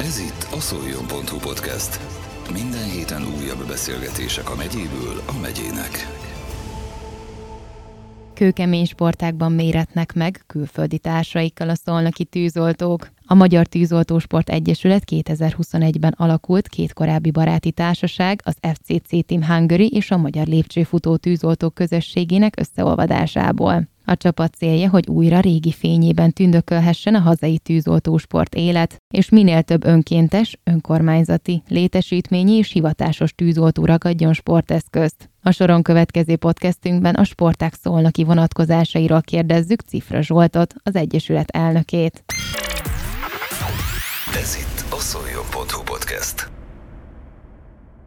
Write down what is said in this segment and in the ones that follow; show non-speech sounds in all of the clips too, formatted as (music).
Ez itt a szoljon.hu podcast. Minden héten újabb beszélgetések a megyéből a megyének. Kőkemény sportákban méretnek meg külföldi társaikkal a szolnoki tűzoltók. A Magyar Tűzoltósport Egyesület 2021-ben alakult két korábbi baráti társaság, az FCC Team Hungary és a Magyar Lépcsőfutó Tűzoltók közösségének összeolvadásából. A csapat célja, hogy újra régi fényében tündökölhessen a hazai tűzoltósport élet, és minél több önkéntes, önkormányzati, létesítményi és hivatásos tűzoltó ragadjon sporteszközt. A soron következő podcastünkben a sporták szólnaki vonatkozásairól kérdezzük Cifra Zsoltot, az Egyesület elnökét. Ez itt a szoljon.hu podcast.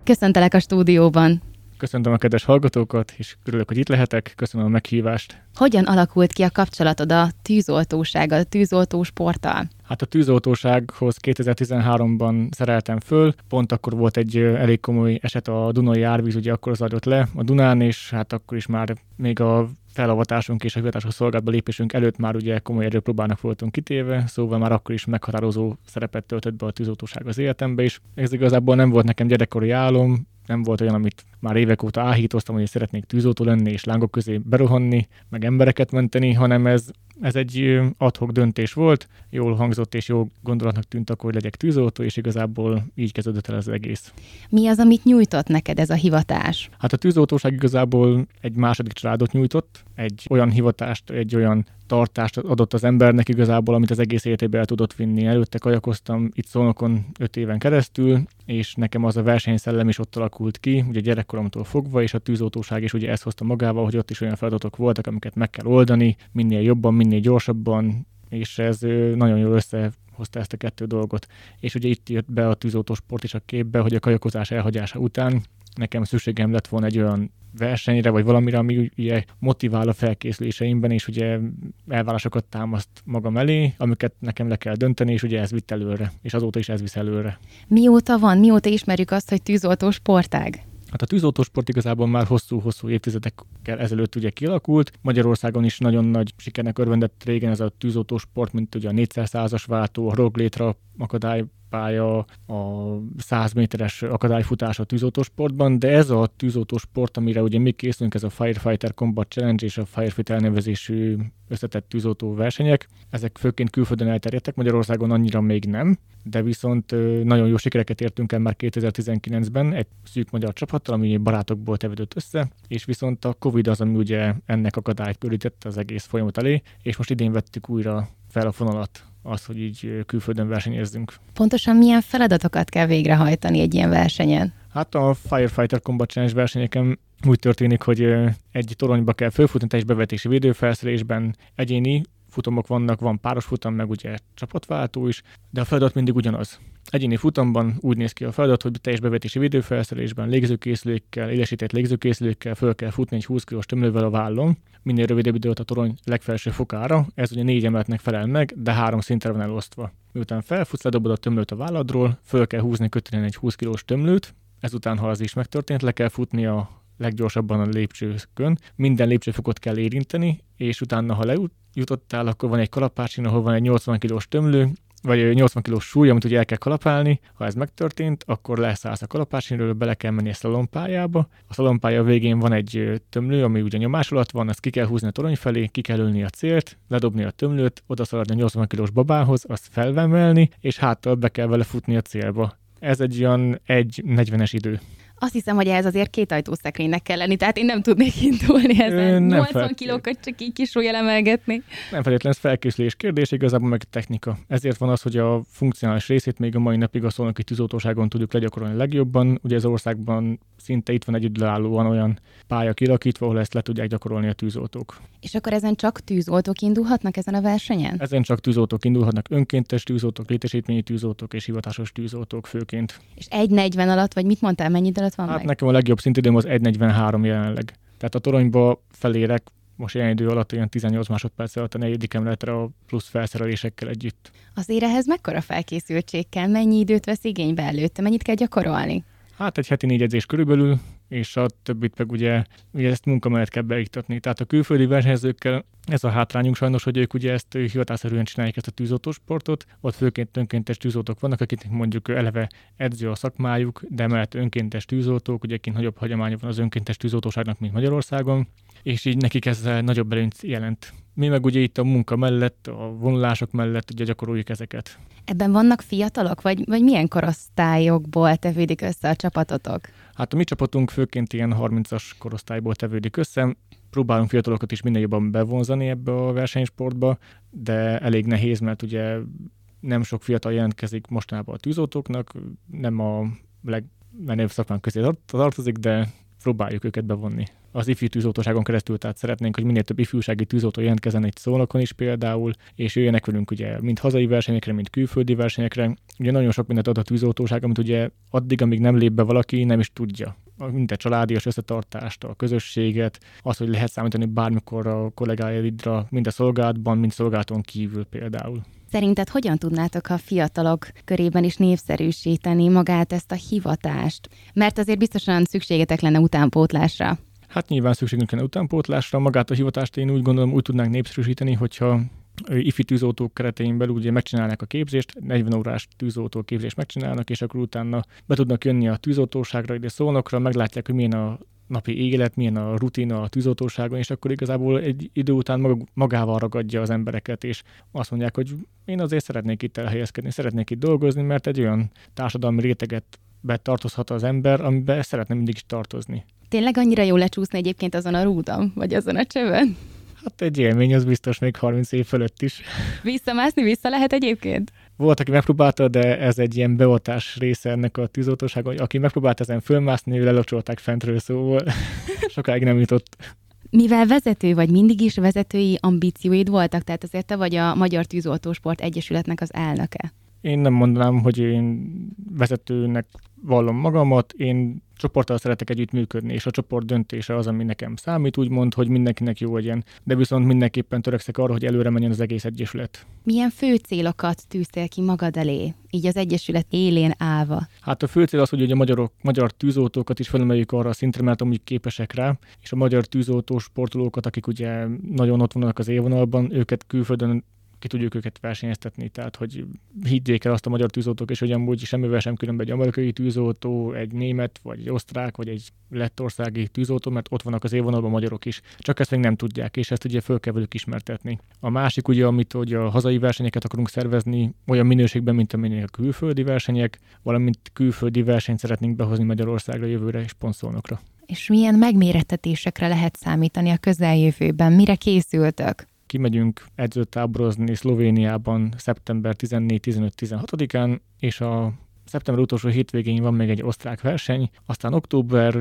Köszöntelek a stúdióban! Köszöntöm a kedves hallgatókat, és örülök, hogy itt lehetek. Köszönöm a meghívást. Hogyan alakult ki a kapcsolatod a tűzoltósággal, a tűzoltó sporttal? Hát a tűzoltósághoz 2013-ban szereltem föl, pont akkor volt egy elég komoly eset a Dunai árvíz, ugye akkor zajlott le a Dunán, és hát akkor is már még a felavatásunk és a hivatásos szolgálatba lépésünk előtt már ugye komoly erőpróbának voltunk kitéve, szóval már akkor is meghatározó szerepet töltött be a tűzoltóság az életembe is. Ez igazából nem volt nekem gyerekkori álom, nem volt olyan, amit már évek óta áhítoztam, hogy szeretnék tűzoltó lenni és lángok közé berohanni, meg embereket menteni, hanem ez, ez egy adhok döntés volt, jól hangzott és jó gondolatnak tűnt akkor, hogy legyek tűzoltó, és igazából így kezdődött el az egész. Mi az, amit nyújtott neked ez a hivatás? Hát a tűzoltóság igazából egy második családot nyújtott, egy olyan hivatást, egy olyan tartást adott az embernek igazából, amit az egész életében el tudott vinni. Előtte kajakoztam itt Szolnokon öt éven keresztül, és nekem az a versenyszellem is ott alakult ki, ugye gyerekkoromtól fogva, és a tűzoltóság is ugye ezt hozta magával, hogy ott is olyan feladatok voltak, amiket meg kell oldani, minél jobban, minél gyorsabban, és ez nagyon jól összehozta ezt a kettő dolgot. És ugye itt jött be a tűzoltósport is a képbe, hogy a kajakozás elhagyása után nekem szükségem lett volna egy olyan versenyre, vagy valamire, ami ugye motivál a felkészüléseimben, és ugye elvárásokat támaszt magam elé, amiket nekem le kell dönteni, és ugye ez vitt előre, és azóta is ez visz előre. Mióta van, mióta ismerjük azt, hogy tűzoltó sportág? Hát a tűzoltósport igazából már hosszú-hosszú évtizedekkel ezelőtt ugye kialakult. Magyarországon is nagyon nagy sikernek örvendett régen ez a tűzoltósport, mint ugye a 400-as váltó, a roglétra akadály pálya, a 100 méteres akadályfutás a tűzoltósportban, de ez a tűzoltósport, amire ugye mi készülünk, ez a Firefighter Combat Challenge és a Firefit elnevezésű összetett tűzoltó versenyek. Ezek főként külföldön elterjedtek, Magyarországon annyira még nem, de viszont nagyon jó sikereket értünk el már 2019-ben egy szűk magyar csapattal, ami barátokból tevődött össze, és viszont a Covid az, ami ugye ennek akadályt pörítette az egész folyamat elé, és most idén vettük újra fel a fonalat az, hogy így külföldön versenyezzünk. Pontosan milyen feladatokat kell végrehajtani egy ilyen versenyen? Hát a Firefighter Combat Challenge versenyeken úgy történik, hogy egy toronyba kell fölfutni teljes bevetési védőfelszerelésben, egyéni futamok vannak, van páros futam, meg ugye csapatváltó is, de a feladat mindig ugyanaz. Egyéni futamban úgy néz ki a feladat, hogy teljes bevetési védőfelszerelésben, légzőkészülékkel, élesített légzőkészülékkel föl kell futni egy 20 kg tömlővel a vállon, minél rövidebb időt a torony legfelső fokára, ez ugye négy emeletnek felel meg, de három szintre van elosztva. Miután felfutsz, ledobod a tömlőt a válladról, föl kell húzni kötélyen egy 20 kg tömlőt, ezután, ha az is megtörtént, le kell futni a leggyorsabban a lépcsőkön. Minden lépcsőfokot kell érinteni, és utána, ha lejutottál, akkor van egy kalapácsin, ahol van egy 80 kg tömlő, vagy 80 kg súly, amit ugye el kell kalapálni. Ha ez megtörtént, akkor leszállsz a kalapácsinről, bele kell menni a szalompályába. A szalompálya végén van egy tömlő, ami ugye nyomás alatt van, ezt ki kell húzni a torony felé, ki kell ülni a célt, ledobni a tömlőt, oda szaladni a 80 kg babához, azt felvemelni, és háttal be kell vele futni a célba. Ez egy olyan 1.40-es idő. Azt hiszem, hogy ez azért két ajtószekrénynek kell lenni, tehát én nem tudnék indulni ezen. 80 fel... kilókat csak így kis emelgetni. Nem feltétlenül ez felkészülés kérdés, igazából meg technika. Ezért van az, hogy a funkcionális részét még a mai napig a szolnoki tűzoltóságon tudjuk legyakorolni legjobban. Ugye az országban szinte itt van egyedülállóan olyan pálya kilakítva, ahol ezt le tudják gyakorolni a tűzoltók. És akkor ezen csak tűzoltók indulhatnak ezen a versenyen? Ezen csak tűzoltók indulhatnak, önkéntes tűzoltók, létesítményi tűzoltók és hivatásos tűzoltók főként. És 1.40 alatt, vagy mit mondtál, mennyi alatt van Hát meg? nekem a legjobb szintidőm az 1.43 jelenleg. Tehát a toronyba felérek most ilyen idő alatt olyan 18 másodperc alatt a negyedik emeletre a plusz felszerelésekkel együtt. Azért ehhez mekkora felkészültség kell? Mennyi időt vesz igénybe előtte? Mennyit kell gyakorolni? Hát egy heti négy edzés körülbelül, és a többit meg ugye, ugye ezt munka mellett kell beiktatni. Tehát a külföldi versenyzőkkel ez a hátrányunk sajnos, hogy ők ugye ezt hivatásszerűen csinálják ezt a tűzoltósportot. Ott főként önkéntes tűzoltók vannak, akik mondjuk eleve edző a szakmájuk, de mellett önkéntes tűzoltók, ugye kint nagyobb hagyománya van az önkéntes tűzoltóságnak, mint Magyarországon, és így nekik ez nagyobb előnyt jelent. Mi meg ugye itt a munka mellett, a vonulások mellett ugye gyakoroljuk ezeket. Ebben vannak fiatalok, vagy, vagy milyen korosztályokból tevődik össze a csapatotok? Hát a mi csapatunk főként ilyen 30-as korosztályból tevődik össze. Próbálunk fiatalokat is minél jobban bevonzani ebbe a versenysportba, de elég nehéz, mert ugye nem sok fiatal jelentkezik mostanában a tűzoltóknak, nem a legmenőbb szakmán közé tartozik, de próbáljuk őket bevonni az ifjú tűzoltóságon keresztül, tehát szeretnénk, hogy minél több ifjúsági tűzoltó jelentkezzen egy szónokon is például, és jöjjenek velünk ugye mind hazai versenyekre, mind külföldi versenyekre. Ugye nagyon sok mindent ad a tűzoltóság, amit ugye addig, amíg nem lép be valaki, nem is tudja mint a családias összetartást, a közösséget, az, hogy lehet számítani bármikor a kollégáidra, mind a szolgálatban, mind szolgálaton kívül például. Szerinted hogyan tudnátok a fiatalok körében is népszerűsíteni magát ezt a hivatást? Mert azért biztosan szükségetek lenne utánpótlásra. Hát nyilván szükségünk lenne utánpótlásra, magát a hivatást én úgy gondolom úgy tudnánk népszerűsíteni, hogyha ifi tűzoltók keretein belül ugye megcsinálnak a képzést, 40 órás tűzoltó képzést megcsinálnak, és akkor utána be tudnak jönni a tűzoltóságra, ide szólnokra, meglátják, hogy milyen a napi élet, milyen a rutina a tűzoltóságon, és akkor igazából egy idő után magával ragadja az embereket, és azt mondják, hogy én azért szeretnék itt elhelyezkedni, szeretnék itt dolgozni, mert egy olyan társadalmi réteget betartozhat az ember, amiben szeretne mindig is tartozni. Tényleg annyira jó lecsúszni egyébként azon a rúdon, vagy azon a csövön? Hát egy élmény, az biztos még 30 év fölött is. Visszamászni vissza lehet egyébként? Volt, aki megpróbálta, de ez egy ilyen beoltás része ennek a tűzoltóságon. Aki megpróbált ezen fölmászni, ő lelocsolták fentről, szóval (laughs) sokáig nem jutott. Mivel vezető vagy, mindig is vezetői ambícióid voltak, tehát azért te vagy a Magyar Tűzoltósport Egyesületnek az elnöke. Én nem mondanám, hogy én vezetőnek vallom magamat, én csoporttal szeretek együtt működni, és a csoport döntése az, ami nekem számít, úgymond, hogy mindenkinek jó legyen, de viszont mindenképpen törekszek arra, hogy előre menjen az egész egyesület. Milyen fő célokat tűztél ki magad elé, így az egyesület élén állva? Hát a fő cél az, hogy a magyarok, magyar tűzoltókat is felemeljük arra a szintre, mert amúgy képesek rá, és a magyar tűzoltó sportolókat, akik ugye nagyon ott vannak az élvonalban, őket külföldön ki tudjuk őket versenyeztetni, tehát hogy higgyék el azt a magyar tűzoltók, és hogy amúgy semmivel sem különben egy amerikai tűzoltó, egy német, vagy egy osztrák, vagy egy lettországi tűzoltó, mert ott vannak az élvonalban magyarok is. Csak ezt még nem tudják, és ezt ugye föl kell velük ismertetni. A másik ugye, amit hogy a hazai versenyeket akarunk szervezni, olyan minőségben, mint amilyen a külföldi versenyek, valamint külföldi versenyt szeretnénk behozni Magyarországra jövőre és ponszolnokra. És milyen megmérettetésekre lehet számítani a közeljövőben? Mire készültök? Kimegyünk edzőtáborozni Szlovéniában szeptember 14-15-16-án, és a szeptember utolsó hétvégén van még egy osztrák verseny, aztán október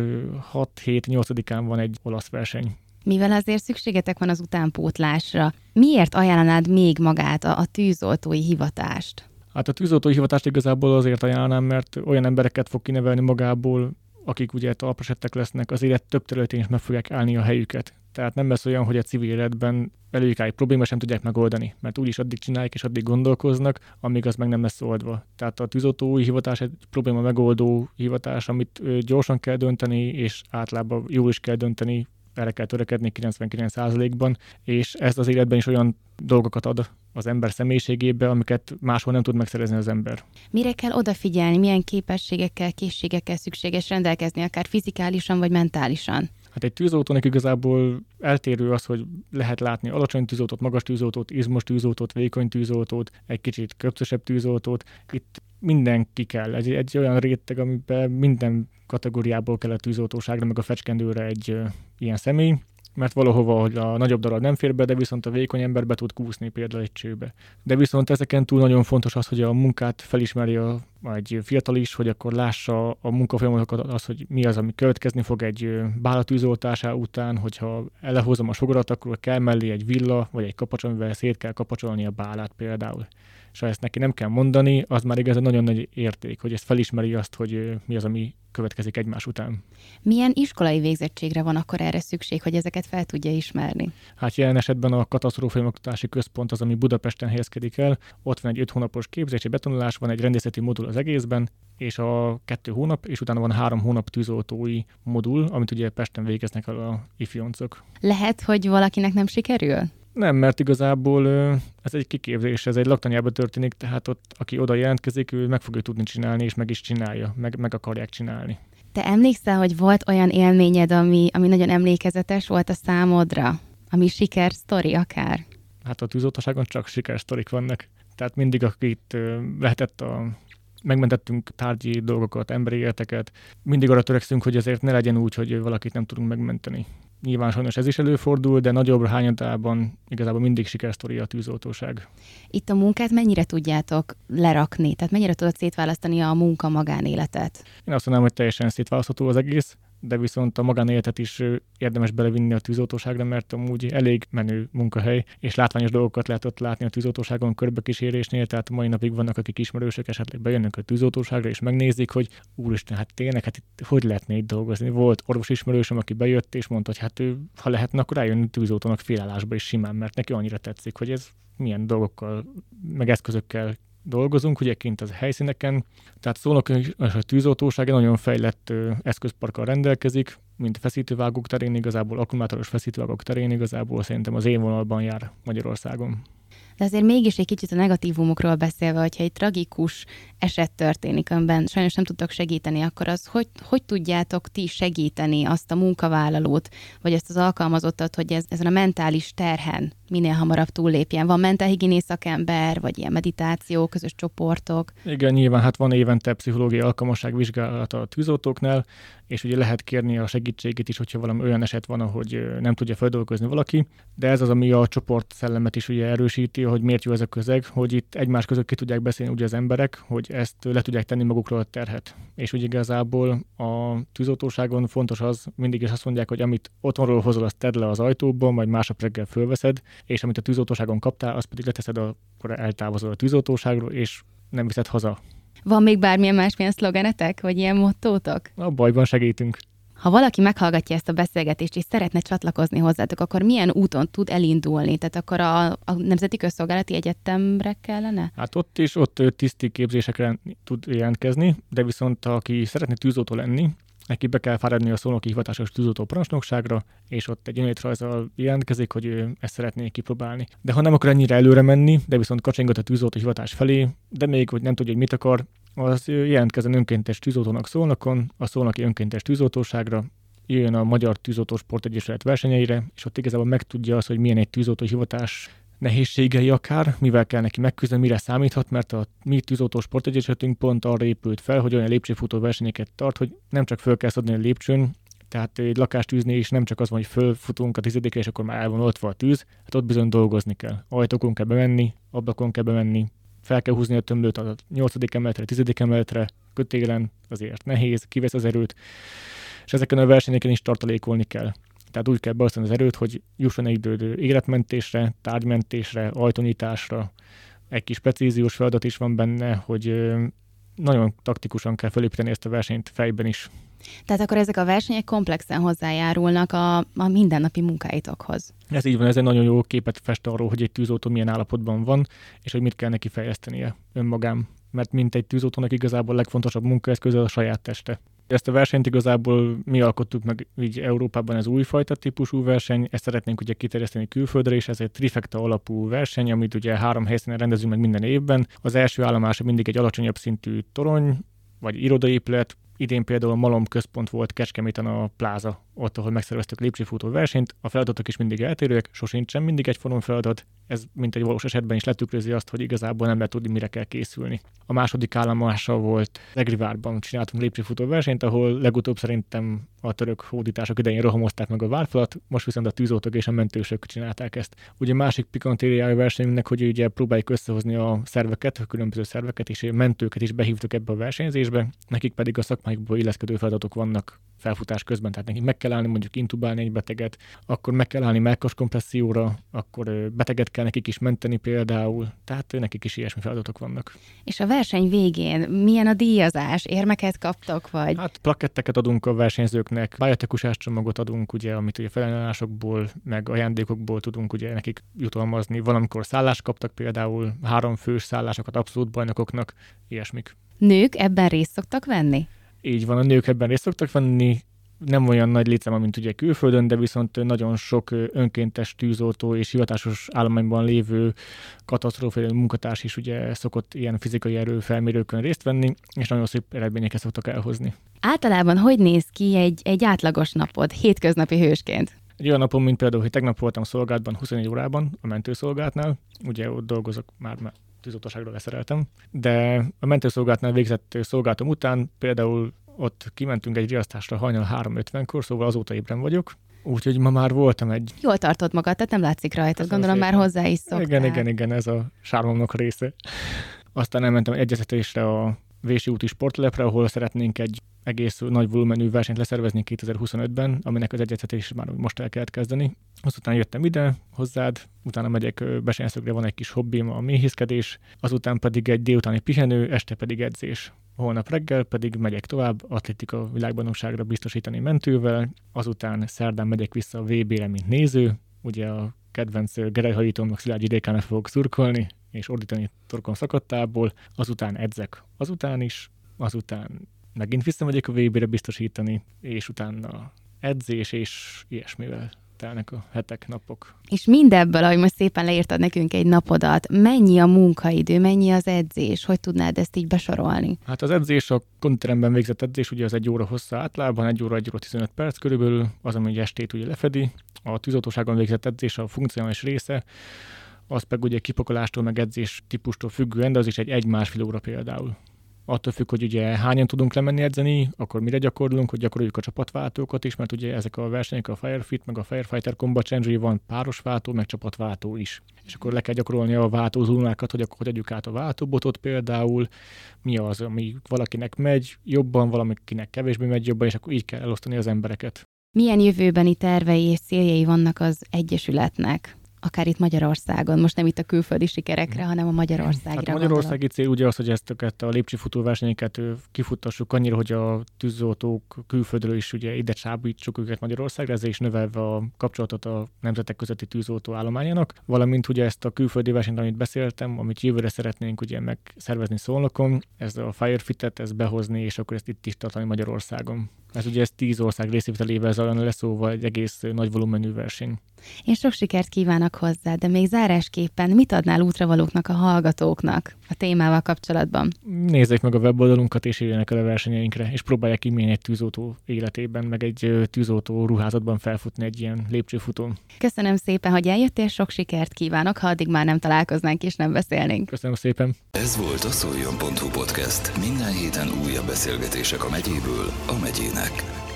6-7-8-án van egy olasz verseny. Mivel azért szükségetek van az utánpótlásra, miért ajánlanád még magát a, a tűzoltói hivatást? Hát a tűzoltói hivatást igazából azért ajánlnám, mert olyan embereket fog kinevelni magából, akik ugye talprasettek lesznek, az élet több területén is meg fogják állni a helyüket. Tehát nem lesz olyan, hogy a civil életben egy probléma sem tudják megoldani, mert úgyis addig csinálják és addig gondolkoznak, amíg az meg nem lesz oldva. Tehát a tűzoltói hivatás egy probléma megoldó hivatás, amit gyorsan kell dönteni, és általában jól is kell dönteni, erre kell törekedni 99%-ban, és ez az életben is olyan dolgokat ad az ember személyiségébe, amiket máshol nem tud megszerezni az ember. Mire kell odafigyelni, milyen képességekkel, készségekkel szükséges rendelkezni, akár fizikálisan vagy mentálisan? Hát egy tűzoltónak igazából eltérő az, hogy lehet látni alacsony tűzoltót, magas tűzoltót, izmos tűzoltót, vékony tűzoltót, egy kicsit köpcösebb tűzoltót. Itt mindenki kell. Egy, egy olyan réteg, amiben minden kategóriából kell a tűzoltóságra, meg a fecskendőre egy ö, ilyen személy mert valahova, hogy a nagyobb darab nem fér be, de viszont a vékony ember be tud kúszni például egy csőbe. De viszont ezeken túl nagyon fontos az, hogy a munkát felismeri a, egy fiatal is, hogy akkor lássa a munkafolyamatokat, az, hogy mi az, ami következni fog egy bálatűzoltása után, hogyha elehozom a sogarat, akkor kell mellé egy villa, vagy egy kapacs, amivel szét kell kapacsolni a bálát például és ha ezt neki nem kell mondani, az már igazán nagyon nagy érték, hogy ezt felismeri azt, hogy mi az, ami következik egymás után. Milyen iskolai végzettségre van akkor erre szükség, hogy ezeket fel tudja ismerni? Hát jelen esetben a katasztrófai oktatási központ az, ami Budapesten helyezkedik el. Ott van egy 5 hónapos képzés, egy betanulás, van egy rendészeti modul az egészben, és a kettő hónap, és utána van három hónap tűzoltói modul, amit ugye Pesten végeznek el a ifjoncok. Lehet, hogy valakinek nem sikerül? Nem, mert igazából ez egy kiképzés, ez egy laktanyában történik, tehát ott, aki oda jelentkezik, ő meg fogja tudni csinálni, és meg is csinálja, meg, meg akarják csinálni. Te emlékszel, hogy volt olyan élményed, ami, ami nagyon emlékezetes volt a számodra? Ami sikersztori akár? Hát a tűzoltóságon csak sikersztorik vannak. Tehát mindig, akit lehetett a megmentettünk tárgyi dolgokat, emberi életeket. Mindig arra törekszünk, hogy azért ne legyen úgy, hogy valakit nem tudunk megmenteni. Nyilván sajnos ez is előfordul, de nagyobb hányadában igazából mindig sikersztori a tűzoltóság. Itt a munkát mennyire tudjátok lerakni? Tehát mennyire tudod szétválasztani a munka magánéletet? Én azt mondanám, hogy teljesen szétválasztható az egész de viszont a magánéletet is érdemes belevinni a tűzoltóságra, mert amúgy elég menő munkahely, és látványos dolgokat lehet ott látni a tűzoltóságon körbekísérésnél, tehát mai napig vannak, akik ismerősök, esetleg bejönnek a tűzoltóságra, és megnézik, hogy úristen, hát tényleg, hát itt hogy lehetne itt dolgozni. Volt orvos ismerősöm, aki bejött, és mondta, hogy hát ő, ha lehetne, akkor eljönni tűzoltónak félállásba is simán, mert neki annyira tetszik, hogy ez milyen dolgokkal, meg eszközökkel dolgozunk, ugye kint az helyszíneken, tehát szólnak, hogy a tűzoltóság egy nagyon fejlett eszközparkkal rendelkezik, mint feszítővágók terén igazából, akkumulátoros feszítővágók terén igazából szerintem az évvonalban jár Magyarországon. De azért mégis egy kicsit a negatívumokról beszélve, hogyha egy tragikus eset történik, amiben sajnos nem tudtok segíteni, akkor az hogy, hogy tudjátok ti segíteni azt a munkavállalót, vagy ezt az alkalmazottat, hogy ez, ezen a mentális terhen minél hamarabb túllépjen? Van mentálhigiénész szakember, vagy ilyen meditáció, közös csoportok? Igen, nyilván hát van évente pszichológiai alkalmasság vizsgálata a tűzoltóknál, és ugye lehet kérni a segítségét is, hogyha valami olyan eset van, ahogy nem tudja feldolgozni valaki, de ez az, ami a csoport szellemet is ugye erősíti, hogy miért jó ez a közeg, hogy itt egymás között ki tudják beszélni ugye az emberek, hogy ezt le tudják tenni magukról a terhet. És ugye igazából a tűzoltóságon fontos az, mindig is azt mondják, hogy amit otthonról hozol, azt tedd le az ajtóba, majd másnap reggel fölveszed, és amit a tűzoltóságon kaptál, azt pedig leteszed, akkor eltávozol a tűzoltóságról, és nem viszed haza. Van még bármilyen másmilyen szlogenetek, vagy ilyen mottótok? A bajban segítünk. Ha valaki meghallgatja ezt a beszélgetést, és szeretne csatlakozni hozzátok, akkor milyen úton tud elindulni? Tehát akkor a, a Nemzeti Közszolgálati Egyetemre kellene? Hát ott is, ott tiszti képzésekre tud jelentkezni, de viszont aki szeretne tűzoltó lenni, neki be kell fáradni a szónoki hivatásos tűzoltó parancsnokságra, és ott egy önéletrajzzal jelentkezik, hogy ő ezt szeretné kipróbálni. De ha nem akar ennyire előre menni, de viszont kacsingat a tűzoltó hivatás felé, de még hogy nem tudja, hogy mit akar, az jelentkezzen önkéntes tűzoltónak szólnakon, a szólnaki önkéntes tűzoltóságra, jöjjön a Magyar Tűzoltó Sport Egyesület versenyeire, és ott igazából megtudja azt, hogy milyen egy tűzoltó hivatás nehézségei akár, mivel kell neki megküzdeni, mire számíthat, mert a mi tűzoltó sportegyesületünk pont arra épült fel, hogy olyan lépcsőfutó versenyeket tart, hogy nem csak föl kell szedni a lépcsőn, tehát egy lakást tűzni is nem csak az van, hogy fölfutunk a tizedikre, és akkor már el van oltva a tűz, hát ott bizony dolgozni kell. Ajtókon kell bemenni, ablakon kell bemenni, fel kell húzni a tömlőt a nyolcadik emeletre, a tizedik emeletre, kötélen azért nehéz, kivesz az erőt, és ezeken a versenyeken is tartalékolni kell. Tehát úgy kell beosztani az erőt, hogy jusson egy idő életmentésre, tárgymentésre, ajtonyításra. Egy kis precíziós feladat is van benne, hogy nagyon taktikusan kell felépíteni ezt a versenyt fejben is. Tehát akkor ezek a versenyek komplexen hozzájárulnak a, a mindennapi munkáitokhoz. Ez így van, ez egy nagyon jó képet fest arról, hogy egy tűzoltó milyen állapotban van, és hogy mit kell neki fejlesztenie önmagán. Mert mint egy tűzoltónak igazából a legfontosabb munkaeszköze a saját teste. Ezt a versenyt igazából mi alkottuk meg így Európában ez újfajta típusú verseny, ezt szeretnénk ugye kiterjeszteni külföldre is, ez egy trifekta alapú verseny, amit ugye három helyszínen rendezünk meg minden évben. Az első állomása mindig egy alacsonyabb szintű torony, vagy irodaépület, Idén például a Malom központ volt Kecskeméten a pláza, ott, ahol megszerveztük lépcsőfutó versenyt. A feladatok is mindig eltérőek, sosincsen mindig egyforma feladat. Ez mint egy valós esetben is letükrözi azt, hogy igazából nem lehet tudni, mire kell készülni. A második állomása volt Egrivárban csináltunk lépcsőfutó versenyt, ahol legutóbb szerintem a török hódítások idején rohamozták meg a várfalat, most viszont a tűzoltók és a mentősök csinálták ezt. Ugye másik pikantériája versenyünknek, hogy ugye próbáljuk összehozni a szerveket, a különböző szerveket, és mentőket is behívtuk ebbe a versenyzésbe, nekik pedig a szakmáikból illeszkedő feladatok vannak felfutás közben, tehát nekik meg kell állni mondjuk intubálni egy beteget, akkor meg kell állni melkas kompresszióra, akkor beteget kell nekik is menteni például, tehát nekik is ilyesmi feladatok vannak. És a verseny végén milyen a díjazás? Érmeket kaptok, vagy? Hát plaketteket adunk a versenyzőknek, bájatekusás csomagot adunk, ugye, amit ugye felajánlásokból, meg ajándékokból tudunk ugye nekik jutalmazni. Valamikor szállást kaptak például, három fős szállásokat abszolút bajnokoknak, ilyesmik. Nők ebben részt szoktak venni? Így van, a nők ebben részt szoktak venni, nem olyan nagy létszám, mint ugye külföldön, de viszont nagyon sok önkéntes tűzoltó és hivatásos állományban lévő katasztrófai munkatárs is ugye szokott ilyen fizikai erőfelmérőkön részt venni, és nagyon szép eredményeket szoktak elhozni. Általában hogy néz ki egy, egy átlagos napod, hétköznapi hősként? Egy olyan napon, mint például, hogy tegnap voltam szolgálatban 24 órában a mentőszolgálatnál, ugye ott dolgozok már, már tűzoltóságra leszereltem, de a mentőszolgálatnál végzett szolgálatom után például ott kimentünk egy riasztásra hajnal 3.50-kor, szóval azóta ébren vagyok, Úgyhogy ma már voltam egy... Jól tartott magad, tehát nem látszik rajta, gondolom szépen. már hozzá is szoktál. Igen, igen, igen, ez a sármomnak része. Aztán elmentem egy egyeztetésre a Vési úti sporttelepre, ahol szeretnénk egy egész nagy volumenű versenyt leszervezni 2025-ben, aminek az egyeztetés már most el kellett kezdeni. Azután jöttem ide hozzád, utána megyek Besenyszögre, van egy kis hobbim, a méhészkedés, azután pedig egy délutáni pihenő, este pedig edzés. Holnap reggel pedig megyek tovább atlétika világbajnokságra biztosítani mentővel, azután szerdán megyek vissza a VB-re, mint néző, ugye a kedvenc gerejhajítómnak Szilágyi Dékának fogok szurkolni, és ordítani torkon szakadtából, azután edzek azután is, azután megint visszamegyek a VB-re biztosítani, és utána edzés és ilyesmivel telnek a hetek, napok. És mindebből, ahogy most szépen leírtad nekünk egy napodat, mennyi a munkaidő, mennyi az edzés? Hogy tudnád ezt így besorolni? Hát az edzés, a konteremben végzett edzés, ugye az egy óra hossza általában, egy óra, egy óra 15 perc körülbelül, az, ami estét ugye lefedi. A tűzoltóságon végzett edzés a funkcionális része, az pedig ugye kipakolástól, meg edzés típustól függően, de az is egy egy-másfél óra például attól függ, hogy ugye hányan tudunk lemenni edzeni, akkor mire gyakorlunk, hogy gyakoroljuk a csapatváltókat is, mert ugye ezek a versenyek, a Firefit, meg a Firefighter Combat Challenge, van páros váltó, meg csapatváltó is. És akkor le kell gyakorolni a váltózónákat, hogy akkor hogy adjuk át a váltóbotot például, mi az, ami valakinek megy jobban, valakinek kevésbé megy jobban, és akkor így kell elosztani az embereket. Milyen jövőbeni tervei és céljai vannak az Egyesületnek? Akár itt Magyarországon, most nem itt a külföldi sikerekre, hanem a Magyarországra. Hát a magyarországi cél ugye az, hogy ezt a lépcsőfutó versenyeket kifuttassuk annyira, hogy a tűzoltók külföldről is ugye ide csábítsuk őket Magyarországra, ezzel is növelve a kapcsolatot a nemzetek közötti tűzoltó állományának, valamint ugye ezt a külföldi versenyt, amit beszéltem, amit jövőre szeretnénk ugye megszervezni Szolnokon, ez a Firefitet, ezt behozni, és akkor ezt itt is tartani Magyarországon. Ez ugye ez tíz ország részvételével zajlana lesz, szóval egy egész nagy volumenű verseny. Én sok sikert kívánok hozzá, de még zárásképpen mit adnál útravalóknak a hallgatóknak a témával kapcsolatban? Nézzék meg a weboldalunkat, és írjanak el a versenyeinkre, és próbálják milyen egy tűzoltó életében, meg egy tűzoltó ruházatban felfutni egy ilyen lépcsőfutón. Köszönöm szépen, hogy eljöttél, sok sikert kívánok, ha addig már nem találkoznánk és nem beszélnénk. Köszönöm szépen. Ez volt a Szoljon.hu podcast. Minden héten újabb beszélgetések a megyéből a megyének.